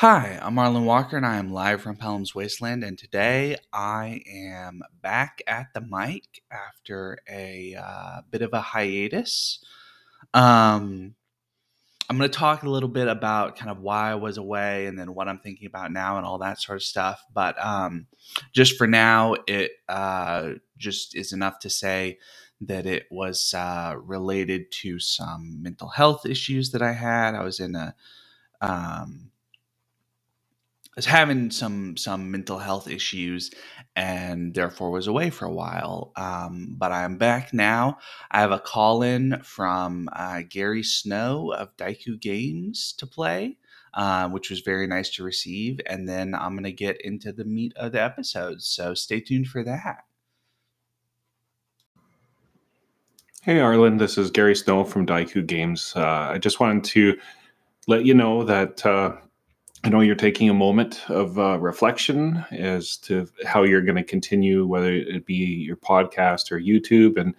Hi, I'm Marlon Walker and I am live from Pellam's Wasteland. And today I am back at the mic after a uh, bit of a hiatus. Um, I'm going to talk a little bit about kind of why I was away and then what I'm thinking about now and all that sort of stuff. But um, just for now, it uh, just is enough to say that it was uh, related to some mental health issues that I had. I was in a um, was having some some mental health issues and therefore was away for a while. Um, but I'm back now. I have a call in from uh, Gary Snow of Daiku Games to play, uh, which was very nice to receive. And then I'm going to get into the meat of the episode. So stay tuned for that. Hey, Arlen, this is Gary Snow from Daiku Games. Uh, I just wanted to let you know that uh, I know you're taking a moment of uh, reflection as to how you're going to continue, whether it be your podcast or YouTube. And,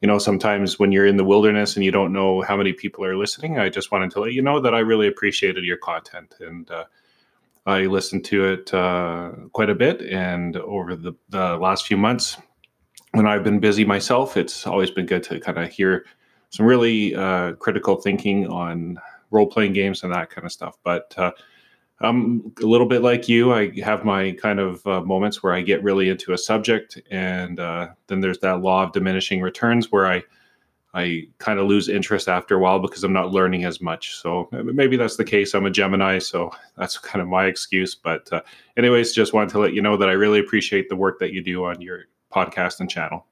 you know, sometimes when you're in the wilderness and you don't know how many people are listening, I just wanted to let you know that I really appreciated your content. And uh, I listened to it uh, quite a bit. And over the, the last few months, when I've been busy myself, it's always been good to kind of hear some really uh, critical thinking on role playing games and that kind of stuff. But, uh, I'm a little bit like you. I have my kind of uh, moments where I get really into a subject, and uh, then there's that law of diminishing returns where I I kind of lose interest after a while because I'm not learning as much. So maybe that's the case. I'm a Gemini, so that's kind of my excuse. But uh, anyways, just wanted to let you know that I really appreciate the work that you do on your podcast and channel.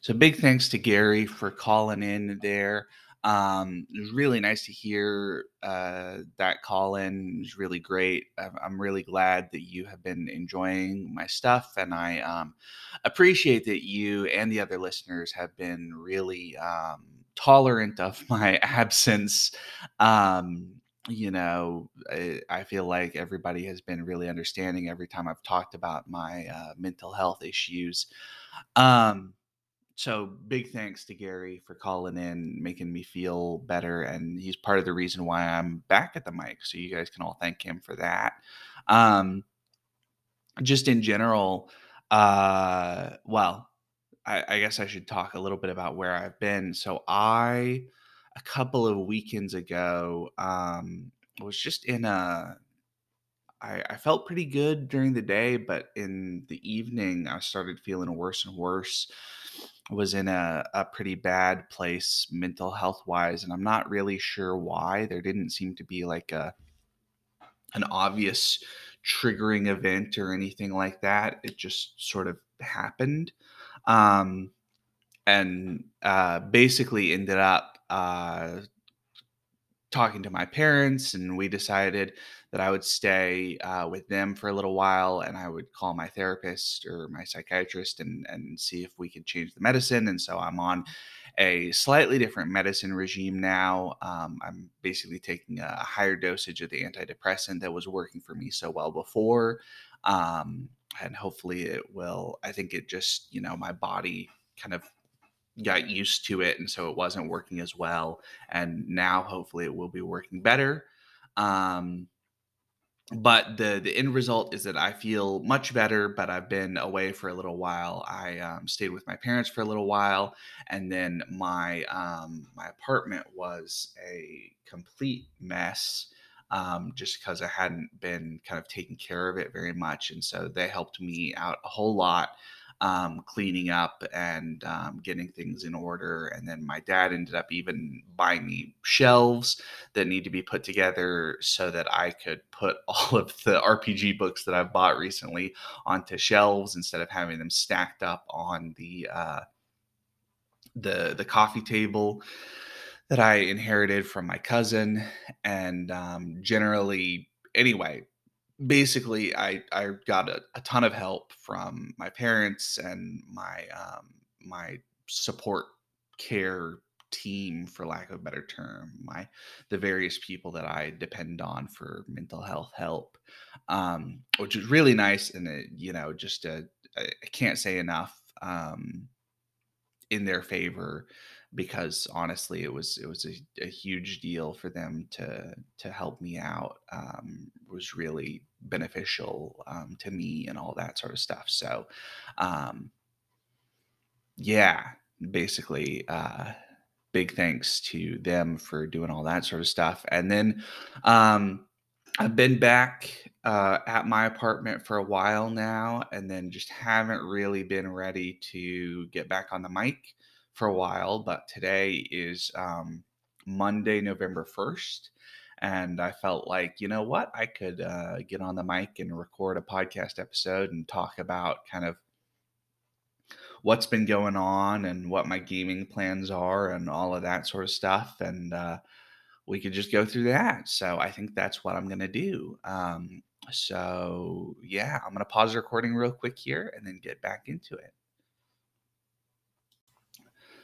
So big thanks to Gary for calling in there. Um, it was really nice to hear uh, that call in. It was really great. I'm really glad that you have been enjoying my stuff, and I um, appreciate that you and the other listeners have been really um, tolerant of my absence. Um, you know, I, I, feel like everybody has been really understanding every time I've talked about my uh, mental health issues. Um, so big thanks to Gary for calling in, making me feel better, and he's part of the reason why I'm back at the mic. So you guys can all thank him for that. Um, just in general, uh, well, I, I guess I should talk a little bit about where I've been. So I, a couple of weekends ago, um, was just in a I, I, felt pretty good during the day, but in the evening, I started feeling worse and worse was in a, a pretty bad place mental health wise and i'm not really sure why. There didn't seem to be like a an obvious triggering event or anything like that. It just sort of happened um and uh basically ended up uh talking to my parents and we decided that I would stay uh, with them for a little while and I would call my therapist or my psychiatrist and, and see if we could change the medicine. And so I'm on a slightly different medicine regime now. Um, I'm basically taking a higher dosage of the antidepressant that was working for me so well before. Um, and hopefully it will, I think it just, you know, my body kind of got used to it and so it wasn't working as well and now hopefully it will be working better um but the the end result is that I feel much better. But I've been away for a little while. I um, stayed with my parents for a little while, and then my um, my apartment was a complete mess. Um, just because I hadn't been kind of taking care of it very much, and so they helped me out a whole lot um, cleaning up and um, getting things in order. And then my dad ended up even buying me shelves that need to be put together so that I could put all of the RPG books that I've bought recently onto shelves instead of having them stacked up on the uh, the the coffee table that I inherited from my cousin. And um, generally, anyway, basically I I got a, a, ton of help from my parents and my um, my support care team for lack of a better term my the various people that i depend on for mental health help um, which is really nice and it, you know just a, I can't say enough um, in their favor because honestly, it was it was a, a huge deal for them to to help me out. Um, was really beneficial um, to me and all that sort of stuff. So, um, yeah, basically, uh, big thanks to them for doing all that sort of stuff. And then um, I've been back uh, at my apartment for a while now, and then just haven't really been ready to get back on the mic for a while. But today is um, Monday, November 1st. And I felt like, you know what? I could uh, get on the mic and record a podcast episode and talk about kind of what's been going on and what my gaming plans are and all of that sort of stuff. And uh, we could just go through that. So I think that's what I'm going to do. Um, so yeah, I'm going to pause the recording real quick here and then get back into it.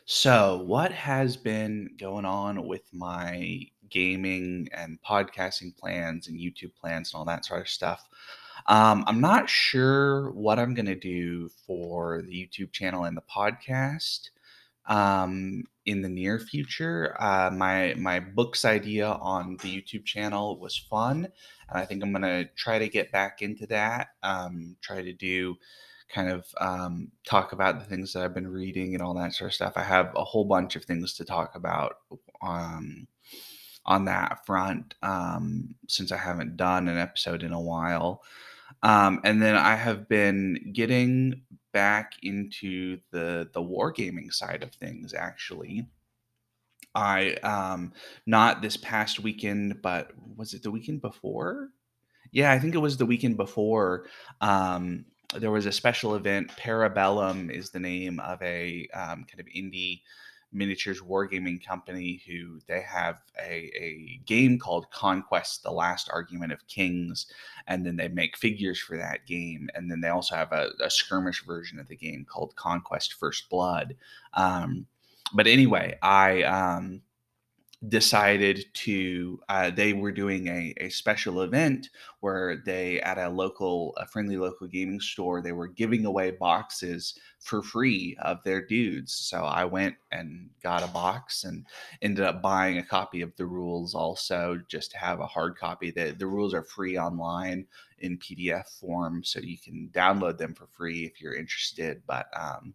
So, what has been going on with my gaming and podcasting plans and YouTube plans and all that sort of stuff? Um, I'm not sure what I'm going to do for the YouTube channel and the podcast um, in the near future. Uh, my my books idea on the YouTube channel was fun, and I think I'm going to try to get back into that. Um, try to do kind of um, talk about the things that I've been reading and all that sort of stuff. I have a whole bunch of things to talk about. Um, on that front, um, since I haven't done an episode in a while. Um, and then I have been getting back into the the wargaming side of things actually. I um not this past weekend, but was it the weekend before? Yeah, I think it was the weekend before. Um there was a special event. Parabellum is the name of a um, kind of indie miniatures wargaming company who they have a, a game called Conquest: The Last Argument of Kings, and then they make figures for that game, and then they also have a, a skirmish version of the game called Conquest: First Blood. Um, but anyway, I um, decided to uh, they were doing a, a special event where they at a local a friendly local gaming store they were giving away boxes for free of their dudes. So i went and got a box and ended up buying a copy of the rules also just to have a hard copy. The, the rules are free online in pdf form so you can download them for free if you're interested but um,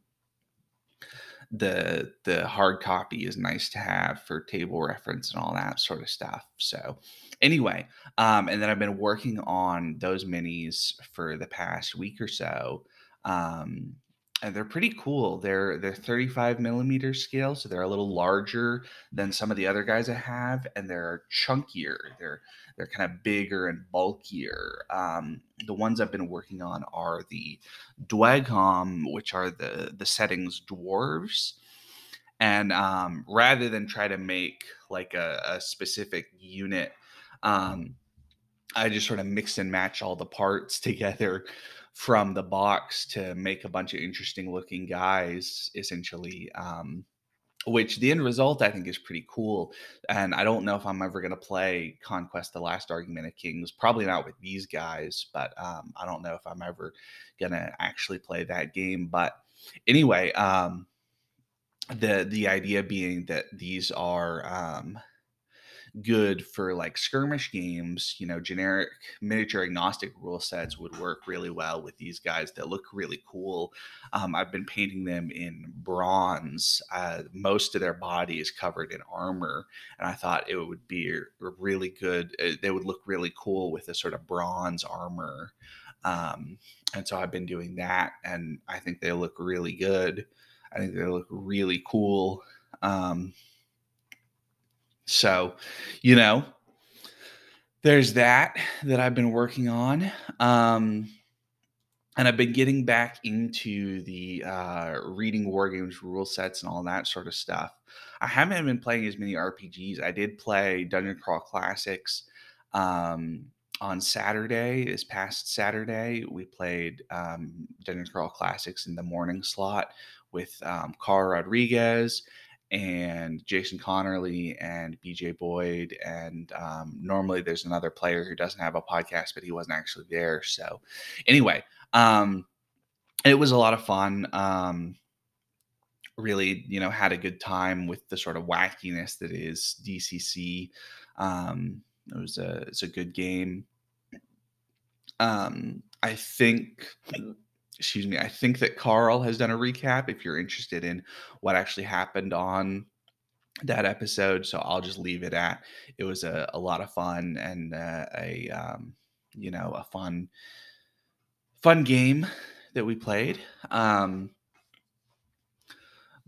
the the hard copy is nice to have for table reference and all that sort of stuff. So anyway, um, and then I've been working on those minis for the past week or so. Um, and they're pretty cool. They're they're 35 millimeter scale, so they're a little larger than some of the other guys I have, and they're chunkier. They're they're kind of bigger and bulkier. Um, the ones I've been working on are the Dweghom, which are the the settings dwarves. And um, rather than try to make like a, a specific unit, um, I just sort of mix and match all the parts together from the box to make a bunch of interesting looking guys, essentially. Um, which the end result I think is pretty cool. And I don't know if I'm ever going to play Conquest: The Last Argument of Kings. Probably not with these guys, but um, I don't know if I'm ever going to actually play that game. But anyway, um, the the idea being that these are um, good for like skirmish games. You know, generic miniature agnostic rule sets would work really well with these guys that look really cool. Um, I've been painting them in bronze. Uh, most of their body is covered in armor, and I thought it would be really good. Uh, they would look really cool with a sort of bronze armor. Um, and so I've been doing that, and I think they look really good. I think they look really cool. Um, so, you know, there's that that I've been working on. Um, and I've been getting back into the uh, reading war games rule sets and all that sort of stuff. I haven't been playing as many RPGs. I did play Dungeon Crawl Classics um, on Saturday. This past Saturday, we played um, Dungeon Crawl Classics in the morning slot with um, Carl Rodriguez and Jason Connerly and BJ Boyd. And um, normally there's another player who doesn't have a podcast, but he wasn't actually there. So, anyway, um, it was a lot of fun. Um, really, you know, had a good time with the sort of wackiness that is DCC. Um, it was a it's a good game. Um, I think, excuse me, I think that Carl has done a recap. If you're interested in what actually happened on that episode, so I'll just leave it at it was a, a lot of fun and uh, a um, you know a fun fun game that we played. Um,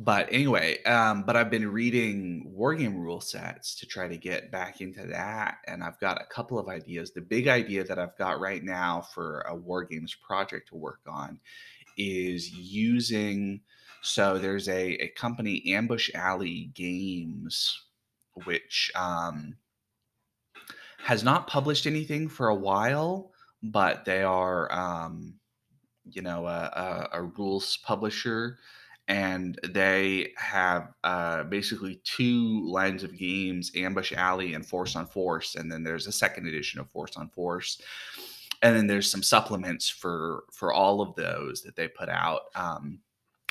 but anyway, um, but I've been reading wargame rule sets to try to get back into that, and I've got a couple of ideas. The big idea that I've got right now for a wargames project to work on is using. So there's a, a company, Ambush Alley Games, which um, has not published anything for a while, but they are, um, you know, a, a, a rules publisher and they have uh, basically two lines of games ambush alley and force on force and then there's a second edition of force on force. And then there's some supplements for for all of those that they put out um,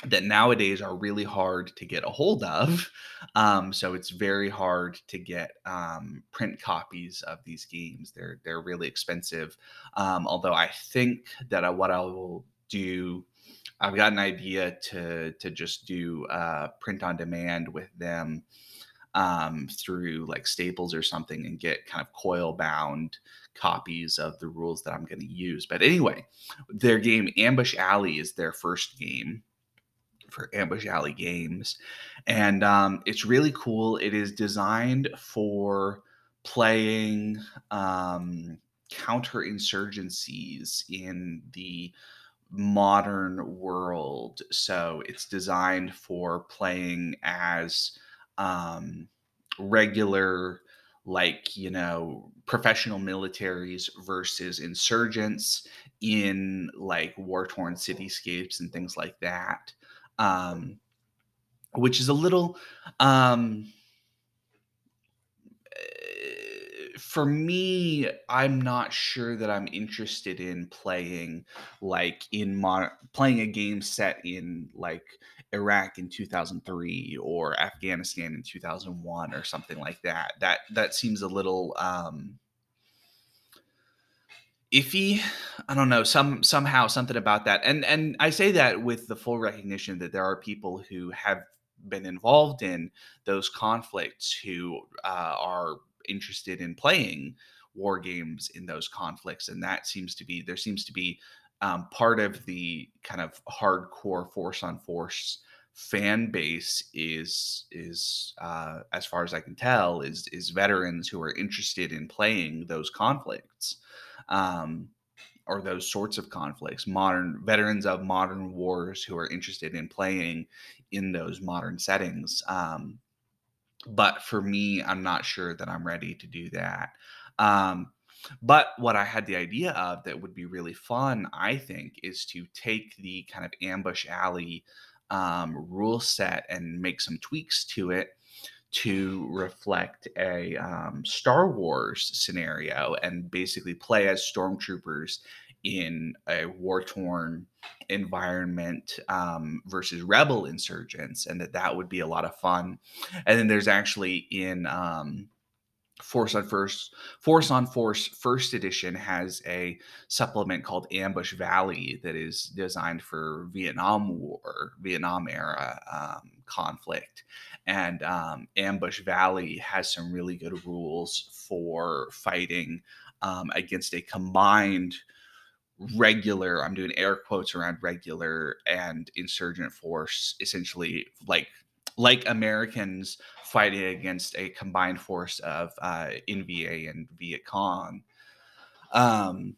that nowadays are really hard to get a hold of. Um, so it's very hard to get um, print copies of these games. They're they're really expensive. Um, although i think that I, what i will do I've got an idea to to just do uh, print on demand with them um, through like Staples or something and get kind of coil bound copies of the rules that I'm going to use. But anyway, their game Ambush Alley is their first game for Ambush Alley Games, and um, it's really cool. It is designed for playing um, counterinsurgencies in the modern world. So it's designed for playing as um, regular, like, you know, professional militaries versus insurgents in like war torn cityscapes and things like that. Um, which is a little um, for me, I'm not sure that I'm interested in playing like in mon- playing a game set in like Iraq in 2003 or Afghanistan in 2001 or something like that. That that seems a little um iffy. I don't know, some somehow something about that. And and I say that with the full recognition that there are people who have been involved in those conflicts who uh, are interested in playing war games in those conflicts and that seems to be there seems to be um, part of the kind of hardcore force on force fan base is is uh, as far as I can tell is is veterans who are interested in playing those conflicts um, or those sorts of conflicts modern veterans of modern wars who are interested in playing in those modern settings um, but for me, I'm not sure that I'm ready to do that. Um, but what I had the idea of that would be really fun, I think, is to take the kind of ambush alley um, rule set and make some tweaks to it to reflect a um, Star Wars scenario and basically play as stormtroopers in a war torn environment um, versus rebel insurgents, and that that would be a lot of fun. And then there's actually in um, Force on First, Force on Force First Edition has a supplement called Ambush Valley that is designed for Vietnam War, Vietnam era um, conflict. And um, Ambush Valley has some really good rules for fighting um, against a combined regular i'm doing air quotes around regular and insurgent force essentially like like americans fighting against a combined force of uh, nva and viet cong. Um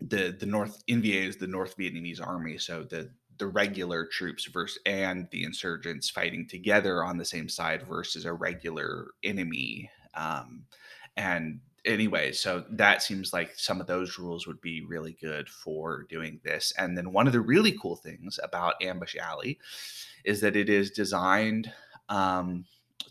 the the north nva is the north vietnamese army so the the regular troops versus and the insurgents fighting together on the same side versus a regular enemy um and anyway, so that seems like some of those rules would be really good for doing this. And then one of the really cool things about Ambush Alley is that it is designed um,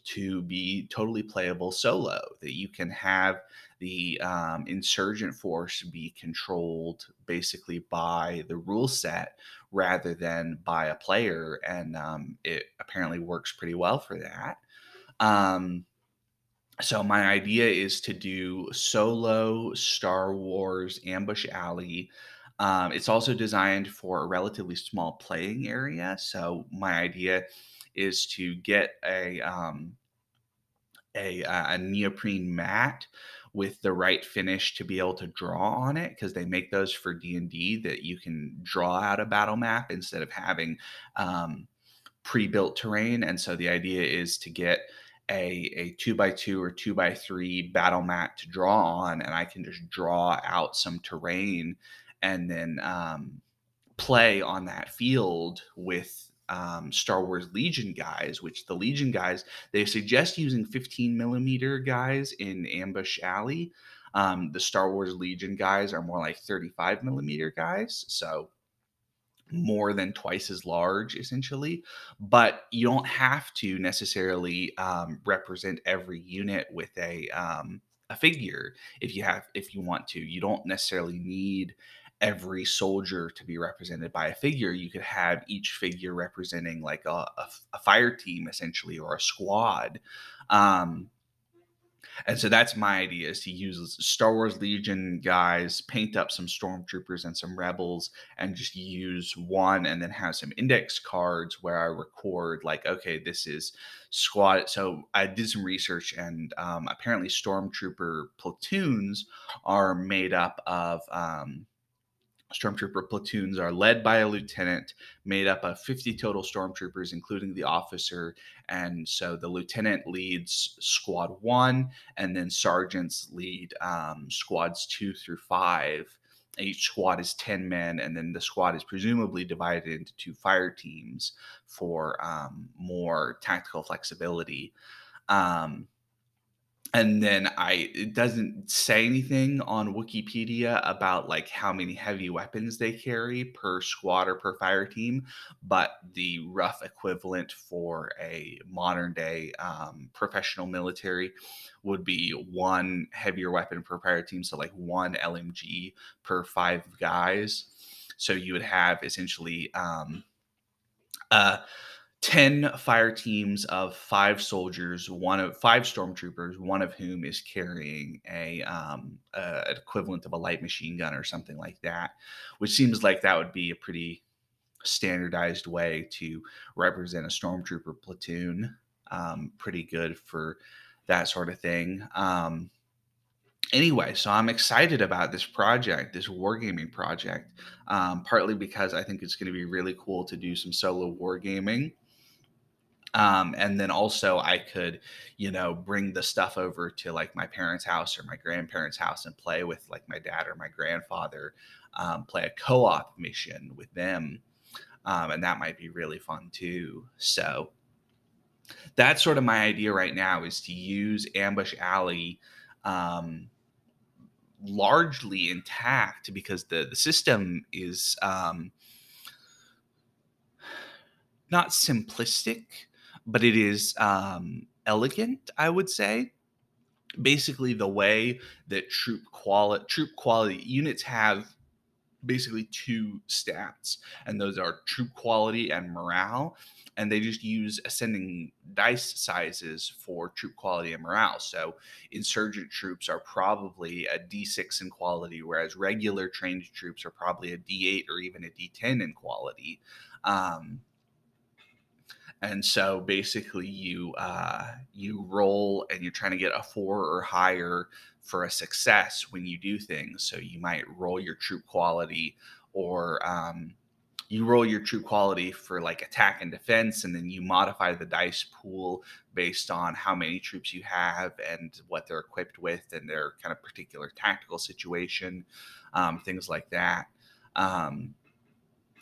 to be totally playable solo. That you can have the um, insurgent force be controlled basically by the rule set rather than by a player, and um, it apparently works pretty well for that. Um, so my idea is to do solo Star Wars Ambush Alley. Um, it's also designed for a relatively small playing area. So my idea is to get a um, a, a neoprene mat with the right finish to be able to draw on it because they make those for d&d that you can draw out a battle map instead of having um, pre-built terrain and so the idea is to get a, a two by two or two by three battle mat to draw on and i can just draw out some terrain and then um, play on that field with um, Star Wars Legion guys, which the Legion guys they suggest using 15 millimeter guys in Ambush Alley. Um, the Star Wars Legion guys are more like 35 millimeter guys, so more than twice as large essentially. But you don't have to necessarily um, represent every unit with a um, a figure if you have if you want to. You don't necessarily need every soldier to be represented by a figure. You could have each figure representing like a, a, a fire team essentially or a squad. Um, and so that's my idea is to use Star Wars Legion guys, paint up some stormtroopers and some rebels, and just use one and then have some index cards where I record like, okay, this is squad. So I did some research, and um, apparently stormtrooper platoons are made up of um, Stormtrooper platoons are led by a lieutenant made up of 50 total stormtroopers, including the officer. And so the lieutenant leads squad one, and then sergeants lead um, squads two through five. Each squad is 10 men, and then the squad is presumably divided into two fire teams for um, more tactical flexibility. Um, and then I it doesn't say anything on Wikipedia about like how many heavy weapons they carry per squad or per fire team, but the rough equivalent for a modern day um, professional military would be one heavier weapon per fire team, so like one LMG per five guys. So you would have essentially um, uh 10 fire teams of five soldiers, one of five stormtroopers, one of whom is carrying a, um, a, equivalent of a light machine gun or something like that, which seems like that would be a pretty standardized way to represent a stormtrooper platoon. Um, pretty good for that sort of thing. Um, anyway, so I'm excited about this project, this wargaming project, um, partly because I think it's going to be really cool to do some solo wargaming um, and then also I could, you know, bring the stuff over to like my parents' house or my grandparents' house and play with like my dad or my grandfather, um, play a co-op mission with them, um, and that might be really fun too. So that's sort of my idea right now is to use Ambush Alley um, largely intact because the the system is um, not simplistic but it is um, elegant, I would say. Basically, the way that troop quality troop quality units have basically two stats, and those are troop quality and morale. And they just use ascending dice sizes for troop quality and morale. So insurgent troops are probably a D6 in quality, whereas regular trained troops are probably a D8 or even a D10 in quality. Um, and so basically you uh, you roll and you're trying to get a four or higher for a success when you do things. So you might roll your troop quality or um, you roll your troop quality for like attack and defense and then you modify the dice pool based on how many troops you have and what they're equipped with and their kind of particular tactical situation um, things like that. Um,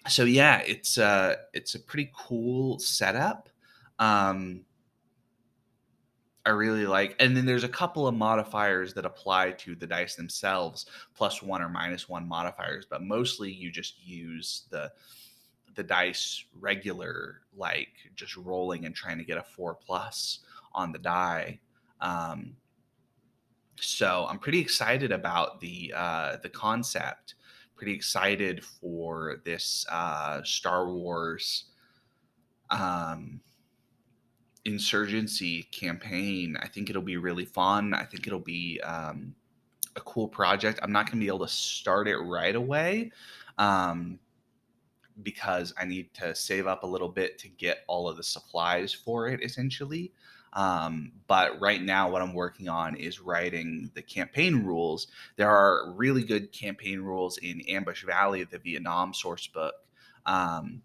so yeah, it's a uh, it's a pretty cool setup. Um, I really like, and then there's a couple of modifiers that apply to the dice themselves, plus one or minus one modifiers, but mostly you just use the the dice regular, like just rolling and trying to get a four plus on the die. Um, so I'm pretty excited about the uh, the concept. Pretty excited for this uh, Star Wars um, insurgency campaign. I think it'll be really fun. I think it'll be um, a cool project. I'm not going to be able to start it right away um, because I need to save up a little bit to get all of the supplies for it, essentially. Um, but right now, what I'm working on is writing the campaign rules. There are really good campaign rules in Ambush Valley, the Vietnam source book. Um,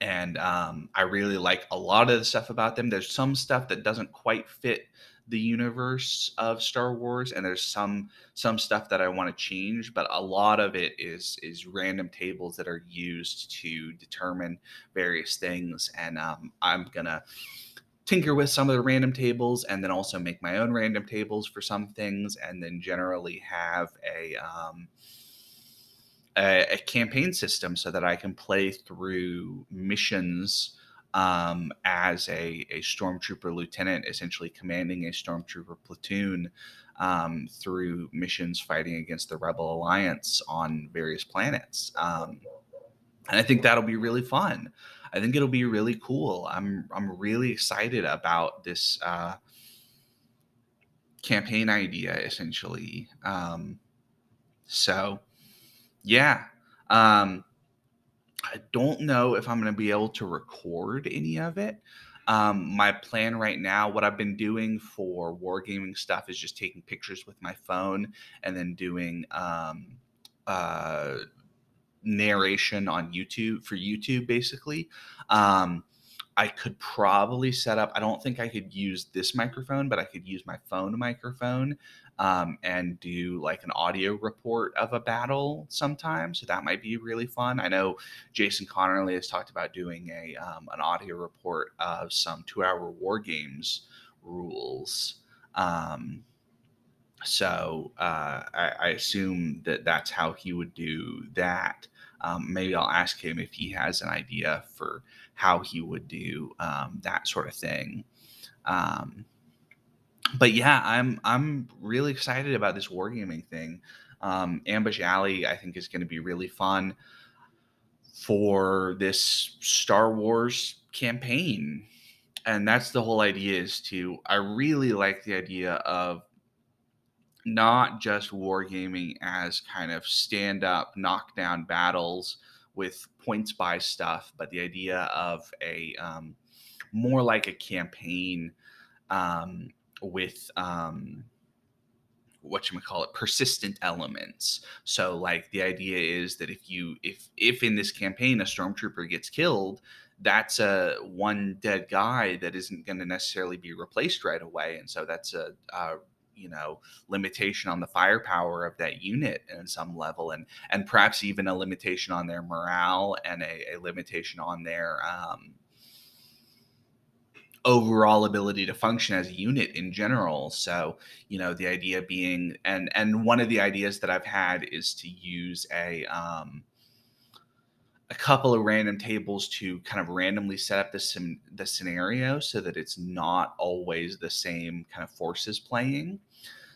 and um, I really like a lot of the stuff about them. There's some stuff that doesn't quite fit the universe of Star Wars, and there's some some stuff that I want to change, but a lot of it is is random tables that are used to determine various things, and um, I'm gonna tinker with some of the random tables and then also make my own random tables for some things and then generally have a um, a, a, campaign system so that I can play through missions um, as a, a stormtrooper lieutenant, essentially commanding a stormtrooper platoon um, through missions fighting against the Rebel Alliance on various planets. Um, and I think that'll be really fun. I think it'll be really cool. I'm I'm really excited about this uh, campaign idea, essentially. Um, so, yeah. Um, I don't know if I'm going to be able to record any of it. Um, my plan right now, what I've been doing for wargaming stuff is just taking pictures with my phone and then doing um, uh, narration on YouTube for YouTube, basically. Um, I could probably set up, I don't think I could use this microphone, but I could use my phone microphone um, and do like an audio report of a battle sometime. So that might be really fun. I know Jason Connerly has talked about doing a um, an audio report of some Two Hour Wargames rules. Um, so uh, I, I, assume that that's how he would do that um, maybe I'll ask him if he has an idea for how he would do um, that sort of thing. Um, but yeah, I'm I'm really excited about this wargaming thing. Um, Ambush Alley, I think, is going to be really fun for this Star Wars campaign, and that's the whole idea. Is to I really like the idea of not just wargaming as kind of stand up, knockdown battles with points by stuff, but the idea of a um, more like a campaign um, with um, what you might call it persistent elements. So like the idea is that if you if if in this campaign a stormtrooper gets killed that's a one dead guy that isn't going to necessarily be replaced right away and so that's a, a you know limitation on the firepower of that unit in some level and and perhaps even a limitation on their morale and a, a limitation on their um, overall ability to function as a unit in general. So you know the idea being and and one of the ideas that i've had is to use a um, a couple of random tables to kind of randomly set up the the scenario so that it's not always the same kind of forces playing.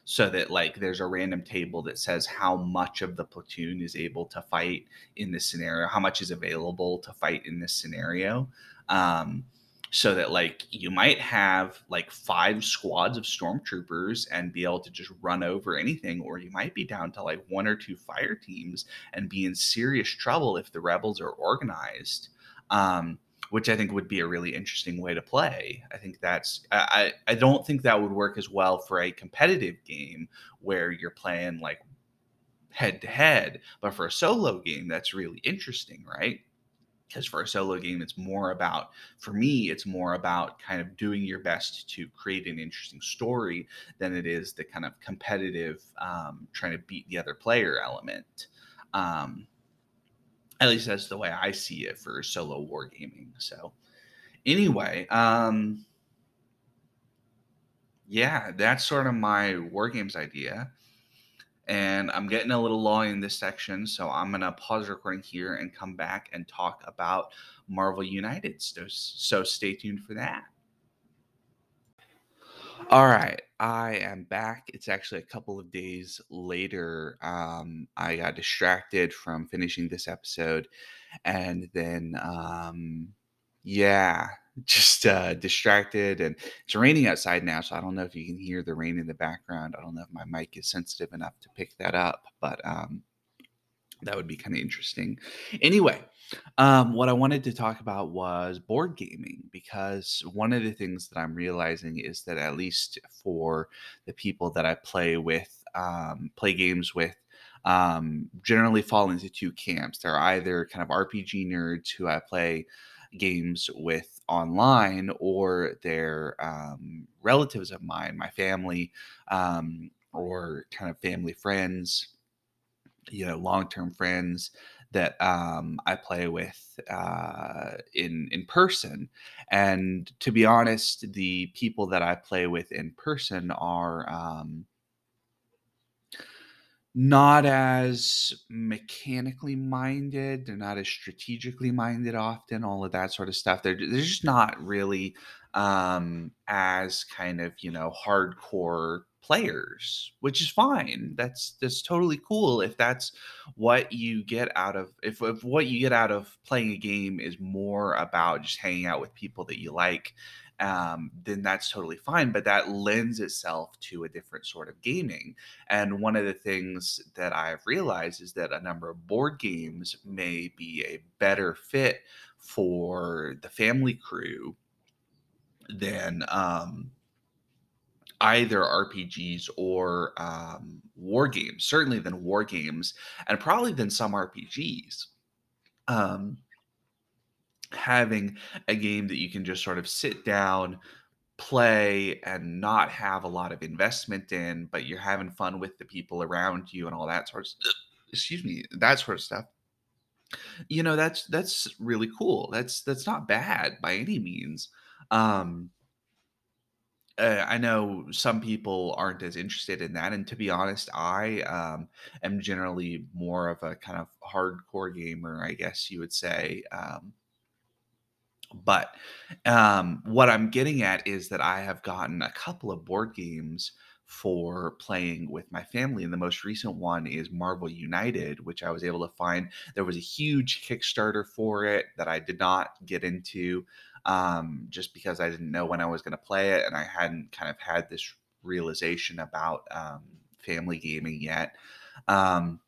So that like there's a random table that says how much of the platoon is able to fight in this scenario how much is available to fight in this scenario. Um, so that like you might have like five squads of stormtroopers and be able to just run over anything or you might be down to like one or two fire teams and be in serious trouble if the rebels are organized um, which i think would be a really interesting way to play. I think that's i i don't think that would work as well for a competitive game where you're playing like head to head but for a solo game that's really interesting right because for a solo game it's more about for me it's more about kind of doing your best to create an interesting story than it is the kind of competitive um, trying to beat the other player element. Um, at least that's the way i see it for solo wargaming so anyway um, yeah that's sort of my wargames idea and I'm getting a little long in this section, so I'm going to pause recording here and come back and talk about Marvel United. So, so stay tuned for that. All right, I am back. It's actually a couple of days later. Um, I got distracted from finishing this episode, and then, um, yeah, just uh, distracted. And it's raining outside now, so I don't know if you can hear the rain in the background. I don't know if my mic is sensitive enough to pick that up, but um, that would be kind of interesting. Anyway, um, what I wanted to talk about was board gaming because one of the things that I'm realizing is that at least for the people that I play with, um, play games with, um, generally fall into two camps. They're either kind of RPG nerds who I play games with online, or they're um, relatives of mine, my family, um, or kind of family friends you know long-term friends that um, I play with uh, in in person. And to be honest, the people that I play with in person are um, not as mechanically minded. They're not as strategically minded. Often, all of that sort of stuff. They're they're just not really um, as kind of you know hardcore players, which is fine. That's that's totally cool if that's what you get out of if, if what you get out of playing a game is more about just hanging out with people that you like, um, then that's totally fine. But that lends itself to a different sort of gaming. And one of the things that I've realized is that a number of board games may be a better fit for the family crew than um, either RPGs or um, war games, certainly than war games, and probably than some RPGs. Um, having a game that you can just sort of sit down, play, and not have a lot of investment in, but you're having fun with the people around you and all that sort of excuse me, that sort of stuff. You know, that's that's really cool. That's that's not bad by any means. Um, uh, I know some people aren't as interested in that, and to be honest, I um, am generally more of a kind of hardcore gamer, I guess you would say. Um, but um, what I'm getting at is that I have gotten a couple of board games for playing with my family. And the most recent one is Marvel United, which I was able to find. There was a huge Kickstarter for it that I did not get into um, just because I didn't know when I was going to play it. And I hadn't kind of had this realization about um, family gaming yet. Um,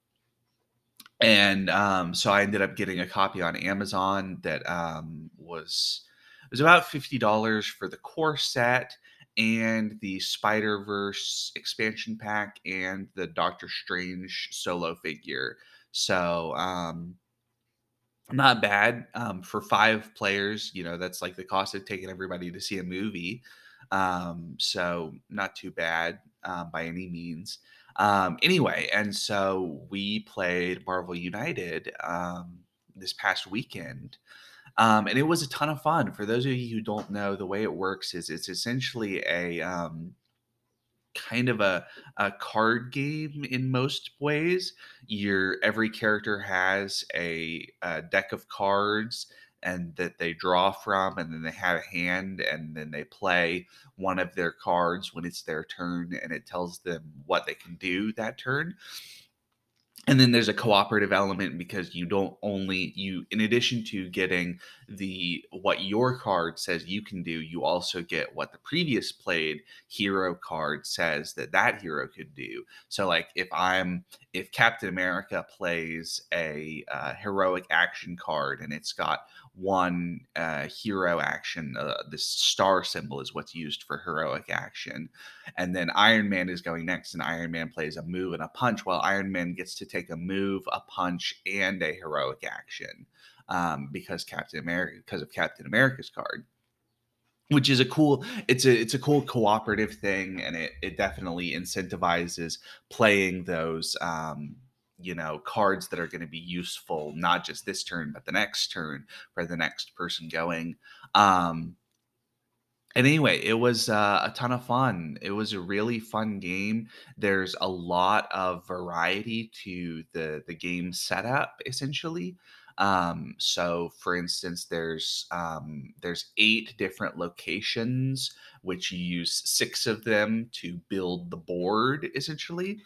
and um, so I ended up getting a copy on Amazon that um, was it was about fifty dollars for the core set and the Spider Verse expansion pack and the Doctor Strange solo figure. So um, not bad um, for five players. You know that's like the cost of taking everybody to see a movie. Um, so not too bad um, by any means. Um, anyway, and so we played Marvel United um, this past weekend. Um, and it was a ton of fun. For those of you who don't know, the way it works is it's essentially a um, kind of a, a card game in most ways. Your every character has a, a deck of cards and that they draw from and then they have a hand and then they play one of their cards when it's their turn and it tells them what they can do that turn. And then there's a cooperative element because you don't only you in addition to getting the what your card says you can do you also get what the previous played hero card says that that hero could do. So like if i'm if captain america plays a uh, heroic action card and it's got one uh, hero action. Uh, the star symbol is what's used for heroic action. And then Iron Man is going next, and Iron Man plays a move and a punch, while Iron Man gets to take a move, a punch, and a heroic action um, because Captain America, because of Captain America's card which is a cool it's a it's a cool cooperative thing and it it definitely incentivizes playing those um you know cards that are going to be useful not just this turn but the next turn for the next person going um and anyway it was uh, a ton of fun. It was a really fun game. There's a lot of variety to the the game setup essentially. Um, so, for instance, there's um, there's eight different locations, which you use six of them to build the board, essentially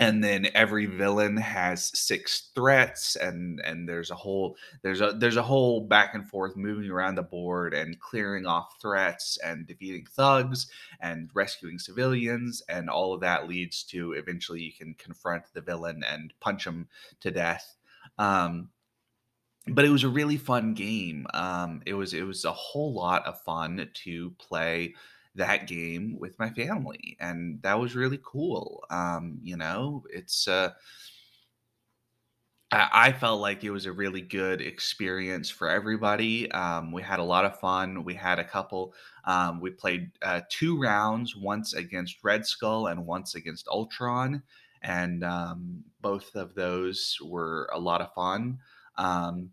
and then every villain has six threats and and there's a whole there's a there's a whole back and forth moving around the board and clearing off threats and defeating thugs and rescuing civilians and all of that leads to eventually you can confront the villain and punch him to death. Um, but it was a really fun game. Um, it was it was a whole lot of fun to play that game with my family, and that was really cool. Um, you know, it's uh, I, felt like it was a really good experience for everybody. Um, we had a lot of fun. We had a couple. Um, we played uh, two rounds, once against Red Skull and once against Ultron, and um, both of those were a lot of fun. Um,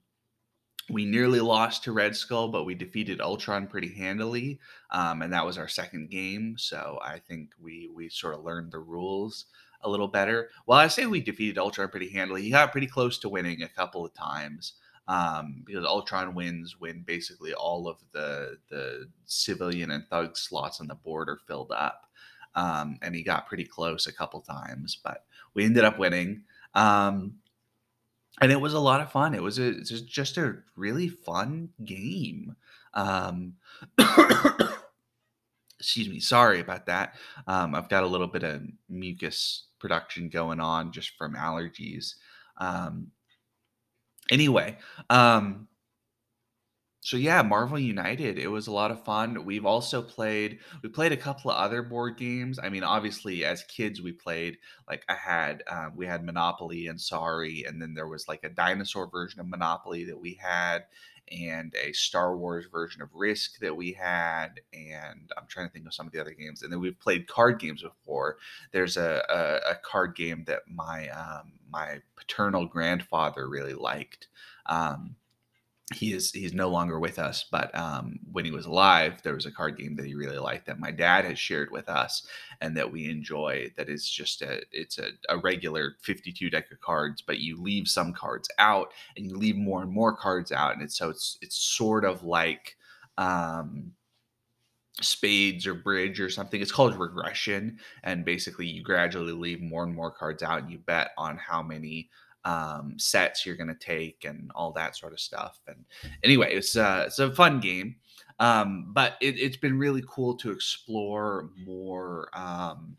we nearly lost to Red Skull, but we defeated Ultron pretty handily, um, and that was our second game. So I think we we sort of learned the rules a little better. Well, I say we defeated Ultron pretty handily. He got pretty close to winning a couple of times um, because Ultron wins when basically all of the the civilian and thug slots on the board are filled up, um, and he got pretty close a couple times, but we ended up winning. Um, and it was a lot of fun. It was a just a really fun game. Um, excuse me, sorry about that. Um, I've got a little bit of mucus production going on just from allergies. Um, anyway, um, so yeah, Marvel United. It was a lot of fun. We've also played. We played a couple of other board games. I mean, obviously, as kids, we played like I had. Uh, we had Monopoly and Sorry, and then there was like a dinosaur version of Monopoly that we had, and a Star Wars version of Risk that we had. And I'm trying to think of some of the other games. And then we've played card games before. There's a a, a card game that my um, my paternal grandfather really liked. Um, he is he's no longer with us but um, when he was alive there was a card game that he really liked that my dad has shared with us and that we enjoy that is just a it's a, a regular 52 deck of cards but you leave some cards out and you leave more and more cards out and it's so it's it's sort of like um, spades or bridge or something. It's called regression and basically you gradually leave more and more cards out and you bet on how many um, sets you're going to take and all that sort of stuff. And anyway, it's uh, it's a fun game, um, but it, has been really cool to explore more um,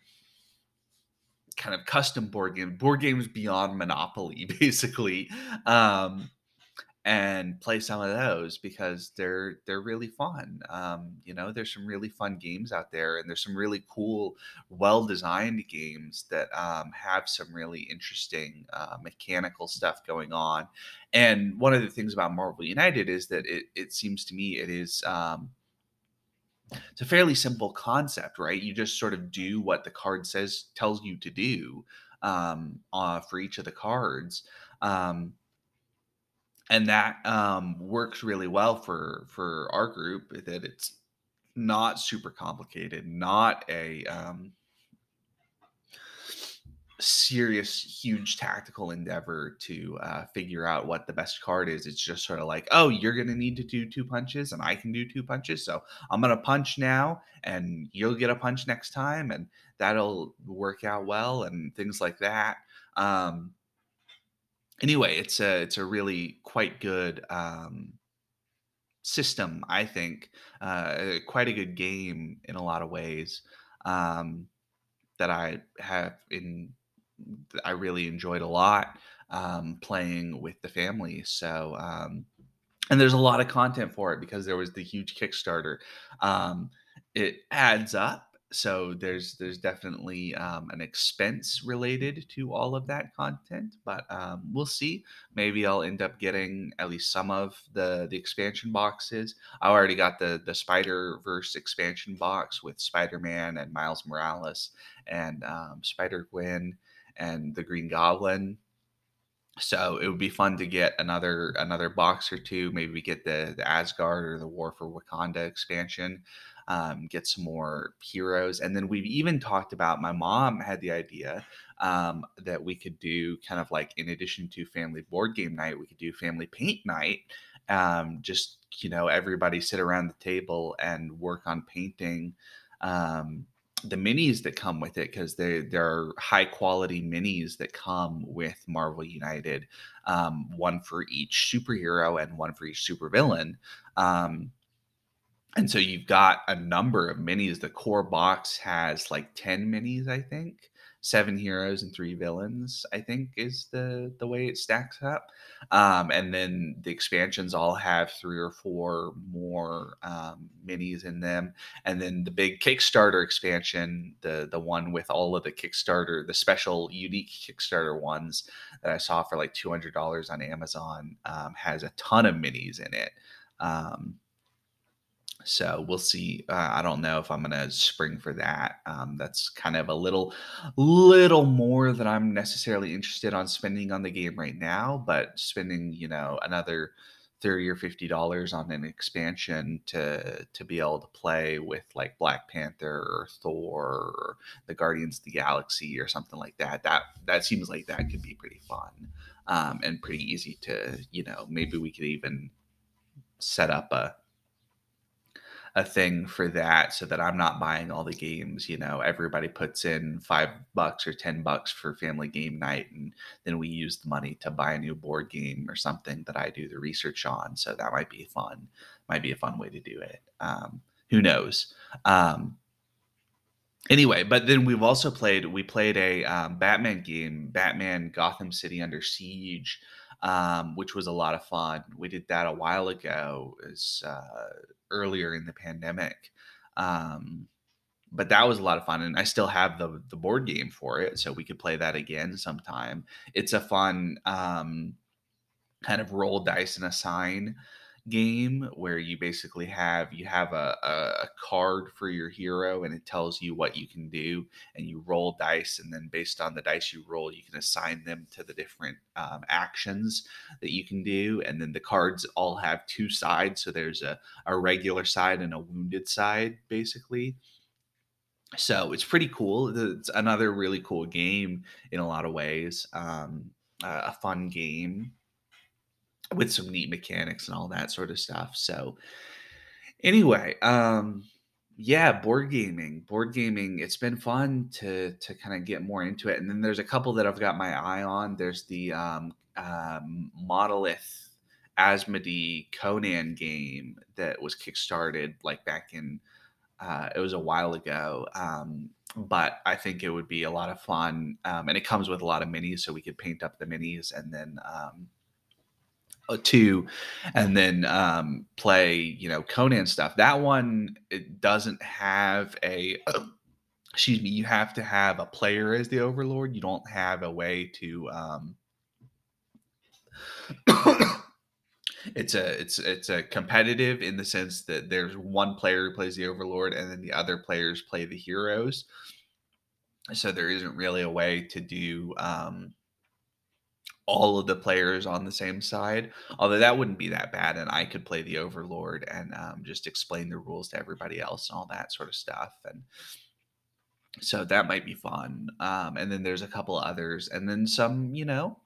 kind of custom board game board games beyond Monopoly, basically. Um, and play some of those because they're they're really fun. Um, you know, there's some really fun games out there, and there's some really cool, well designed games that um, have some really interesting uh, mechanical stuff going on. And one of the things about Marvel United is that it it seems to me it is. Um, it's a fairly simple concept, right? You just sort of do what the card says tells you to do um, uh, for each of the cards. And that um, works really well for for our group that it's not super complicated not a um, serious huge tactical endeavor to uh, figure out what the best card is. It's just sort of like oh you're gonna need to do two punches and i can do two punches so i'm gonna punch now and you'll get a punch next time and that'll work out well and things like that. Um, anyway, it's a it's a really quite good um, system, I think. Uh, quite a good game in a lot of ways um, that I have in. I really enjoyed a lot um, playing with the family. So, um, and there's a lot of content for it because there was the huge Kickstarter. Um, it adds up so there's there's definitely um, an expense related to all of that content but um, we'll see. Maybe i'll end up getting at least some of the the expansion boxes. I already got the the spider verse expansion box with spider-man and miles morales and um, spider gwen and the green goblin. So it would be fun to get another another box or two. Maybe we get the the asgard or the war for wakanda expansion um, get some more heroes. And then we've even talked about my mom had the idea um, that we could do kind of like in addition to family board game night, we could do family paint night. Um, just you know, everybody sit around the table and work on painting um, the minis that come with it because they they're high quality minis that come with Marvel United, um, one for each superhero and one for each supervillain. Um, and so you've got a number of minis. The core box has like 10 minis, I think. Seven heroes and three villains, I think, is the the way it stacks up. Um, and then the expansions all have three or four more um, minis in them. And then the big Kickstarter expansion, the the one with all of the Kickstarter, the special unique Kickstarter ones that I saw for like two hundred dollars on Amazon, um, has a ton of minis in it. Um, so we'll see. Uh, I don't know if I'm gonna spring for that. Um, that's kind of a little, little more than I'm necessarily interested on spending on the game right now. But spending, you know, another thirty or fifty dollars on an expansion to to be able to play with like Black Panther or Thor or the Guardians of the Galaxy or something like that. That that seems like that could be pretty fun um, and pretty easy to, you know, maybe we could even set up a a thing for that so that I'm not buying all the games. You know, everybody puts in five bucks or 10 bucks for family game night, and then we use the money to buy a new board game or something that I do the research on. So that might be fun, might be a fun way to do it. Um, who knows? Um, anyway, but then we've also played, we played a um, Batman game, Batman Gotham City Under Siege. Um, which was a lot of fun. We did that a while ago. Is uh, earlier in the pandemic. Um, but that was a lot of fun, and I still have the the board game for it, so we could play that again sometime. It's a fun um, kind of roll dice and assign game where you basically have you have a, a, card for your hero and it tells you what you can do and you roll dice and then based on the dice you roll you can assign them to the different um, actions that you can do and then the cards all have two sides. So there's a, a regular side and a wounded side basically. So it's pretty cool. It's another really cool game in a lot of ways um, a fun game with some neat mechanics and all that sort of stuff. So anyway, um yeah, board gaming. Board gaming, it's been fun to to kind of get more into it. And then there's a couple that I've got my eye on. There's the um, um Monolith Asmodee Conan game that was kickstarted like back in uh, it was a while ago. Um, but I think it would be a lot of fun. Um, and it comes with a lot of minis, so we could paint up the minis and then um, uh, two and then um, play you know conan stuff. That one it doesn't have a excuse me you have to have a player as the overlord. You don't have a way to um, it's a it's it's a competitive in the sense that there's one player who plays the overlord and then the other players play the heroes. So there isn't really a way to do um, all of the players on the same side. Although that wouldn't be that bad, and I could play the Overlord and um, just explain the rules to everybody else and all that sort of stuff. And so that might be fun. Um, and then there's a couple others, and then some, you know,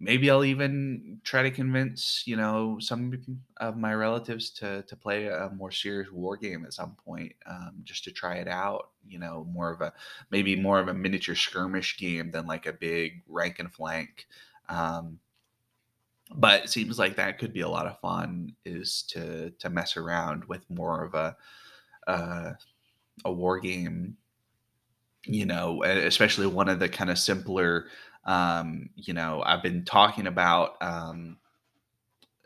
maybe I'll even try to convince you know some of my relatives to to play a more serious war game at some point, um, just to try it out. You know, more of a maybe more of a miniature skirmish game than like a big rank and flank. Um, but it seems like that could be a lot of fun. Is to to mess around with more of a uh, a war game. You know, especially one of the kind of simpler um, you know, I've been talking about um,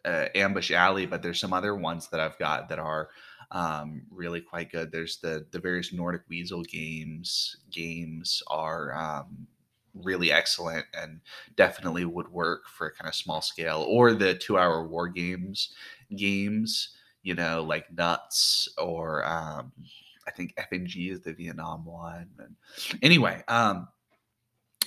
uh, Ambush Alley, but there's some other ones that I've got that are um, really quite good. There's the the various Nordic Weasel games. Games are um, really excellent and definitely would work for kind of small scale. Or the Two Hour Wargames games, you know, like Nuts or um, I think FNG is the Vietnam one. And anyway, um,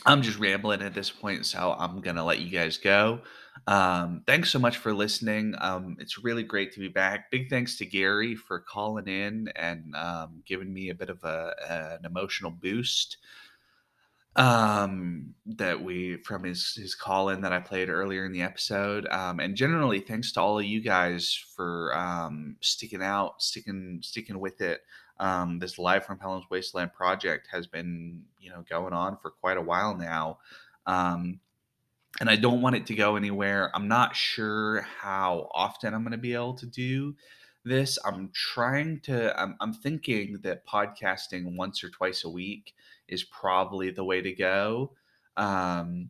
I'm just rambling at this point, so I'm gonna let you guys go. Um, thanks so much for listening. Um, it's really great to be back. Big thanks to Gary for calling in and um, giving me a bit of a, an emotional boost um that we from his his call in that i played earlier in the episode um and generally thanks to all of you guys for um sticking out sticking sticking with it um this live from Pellam's Wasteland project has been you know going on for quite a while now um and i don't want it to go anywhere i'm not sure how often i'm going to be able to do this i'm trying to I'm, I'm thinking that podcasting once or twice a week is probably the way to go. Um,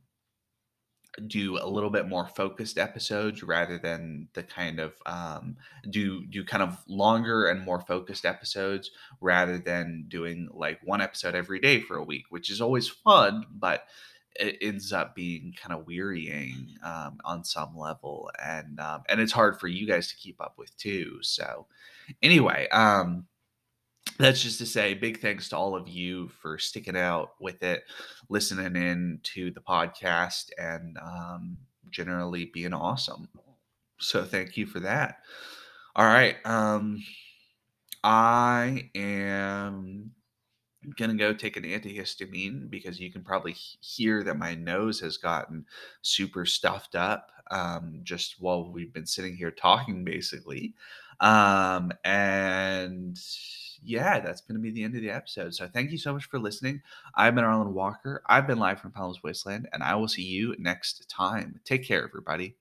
do a little bit more focused episodes rather than the kind of um, do do kind of longer and more focused episodes rather than doing like one episode every day for a week, which is always fun, but it ends up being kind of wearying um, on some level, and um, and it's hard for you guys to keep up with too. So anyway, um, that's just to say big thanks to all of you for sticking out with it listening in to the podcast and um, generally being awesome. So thank you for that. All right um, i am gonna go take an antihistamine because you can probably hear that my nose has gotten super stuffed up um, just while we've been sitting here talking basically. Um, and yeah, that's going to be the end of the episode. So thank you so much for listening. I've been Arlen Walker. I've been live from Pellam's Wasteland, and I will see you next time. Take care, everybody.